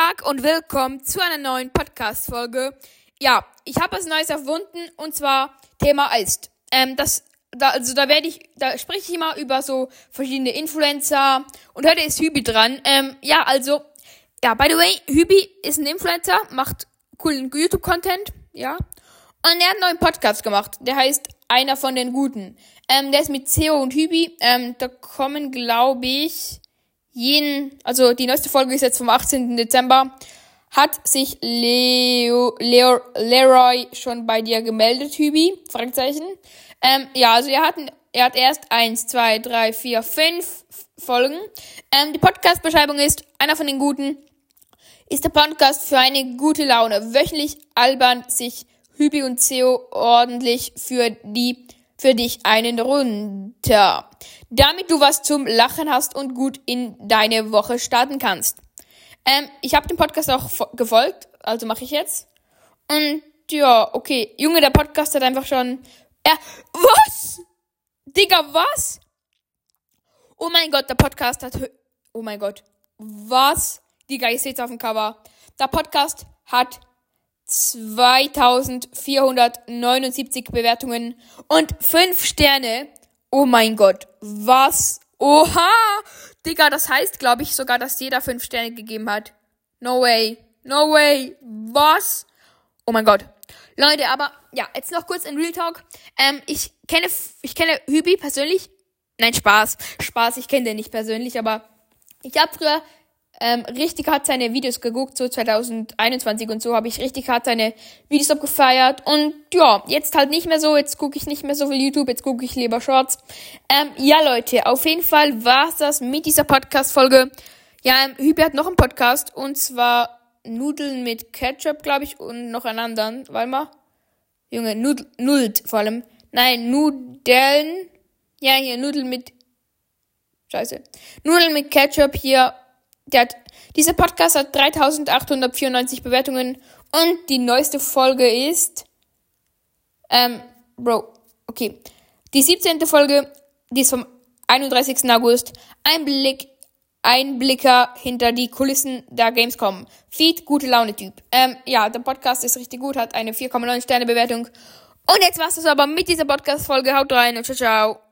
Tag und willkommen zu einer neuen Podcast-Folge. Ja, ich habe was Neues erfunden und zwar Thema ist. Ähm, das, da, also da werde ich, da spreche ich immer über so verschiedene Influencer und heute ist Hübi dran. Ähm, ja, also, ja, by the way, Hübi ist ein Influencer, macht coolen YouTube-Content, ja. Und er hat einen neuen Podcast gemacht, der heißt Einer von den Guten. Ähm, der ist mit Theo und Hübi. Ähm, da kommen, glaube ich, jeden, also die neueste Folge ist jetzt vom 18. Dezember. Hat sich Leo, Leo, Leroy schon bei dir gemeldet, Hübi? Fragezeichen. Ähm, ja, also er hat, er hat erst eins, zwei, drei, vier, fünf Folgen. Ähm, die Podcast-Beschreibung ist einer von den guten. Ist der Podcast für eine gute Laune. Wöchentlich albern sich Hübi und Theo ordentlich für die für dich einen runter, damit du was zum Lachen hast und gut in deine Woche starten kannst. Ähm, ich habe dem Podcast auch gefolgt, also mache ich jetzt. Und ja, okay, Junge, der Podcast hat einfach schon. Äh, was? Digga, was? Oh mein Gott, der Podcast hat. Oh mein Gott. Was? Digga, ich seht's auf dem Cover. Der Podcast hat 2479 Bewertungen und 5 Sterne. Oh mein Gott, was? Oha! Digga, das heißt, glaube ich, sogar, dass jeder 5 Sterne gegeben hat. No way. No way. Was? Oh mein Gott. Leute, aber ja, jetzt noch kurz in Real Talk. Ähm, ich kenne, ich kenne Hübi persönlich. Nein, Spaß. Spaß, ich kenne den nicht persönlich, aber ich habe früher ähm, richtig hart seine Videos geguckt, so 2021 und so habe ich richtig hart seine Videos abgefeiert. Und ja, jetzt halt nicht mehr so, jetzt gucke ich nicht mehr so viel YouTube, jetzt gucke ich lieber Shorts. Ähm, ja, Leute, auf jeden Fall war's das mit dieser Podcast-Folge. Ja, ähm, Hübi hat noch einen Podcast und zwar Nudeln mit Ketchup, glaube ich, und noch einen anderen. Warte mal. Junge, Nudel, Nult vor allem. Nein, Nudeln. Ja, hier, Nudeln mit. Scheiße. Nudeln mit Ketchup hier hat, dieser Podcast hat 3894 Bewertungen und die neueste Folge ist, ähm, Bro, okay. Die 17. Folge, die ist vom 31. August. Ein Blick, Einblicker hinter die Kulissen der Gamescom. Feed, gute Laune Typ. Ähm, ja, der Podcast ist richtig gut, hat eine 4,9 Sterne Bewertung. Und jetzt war's das aber mit dieser Podcast-Folge. Haut rein und ciao, ciao.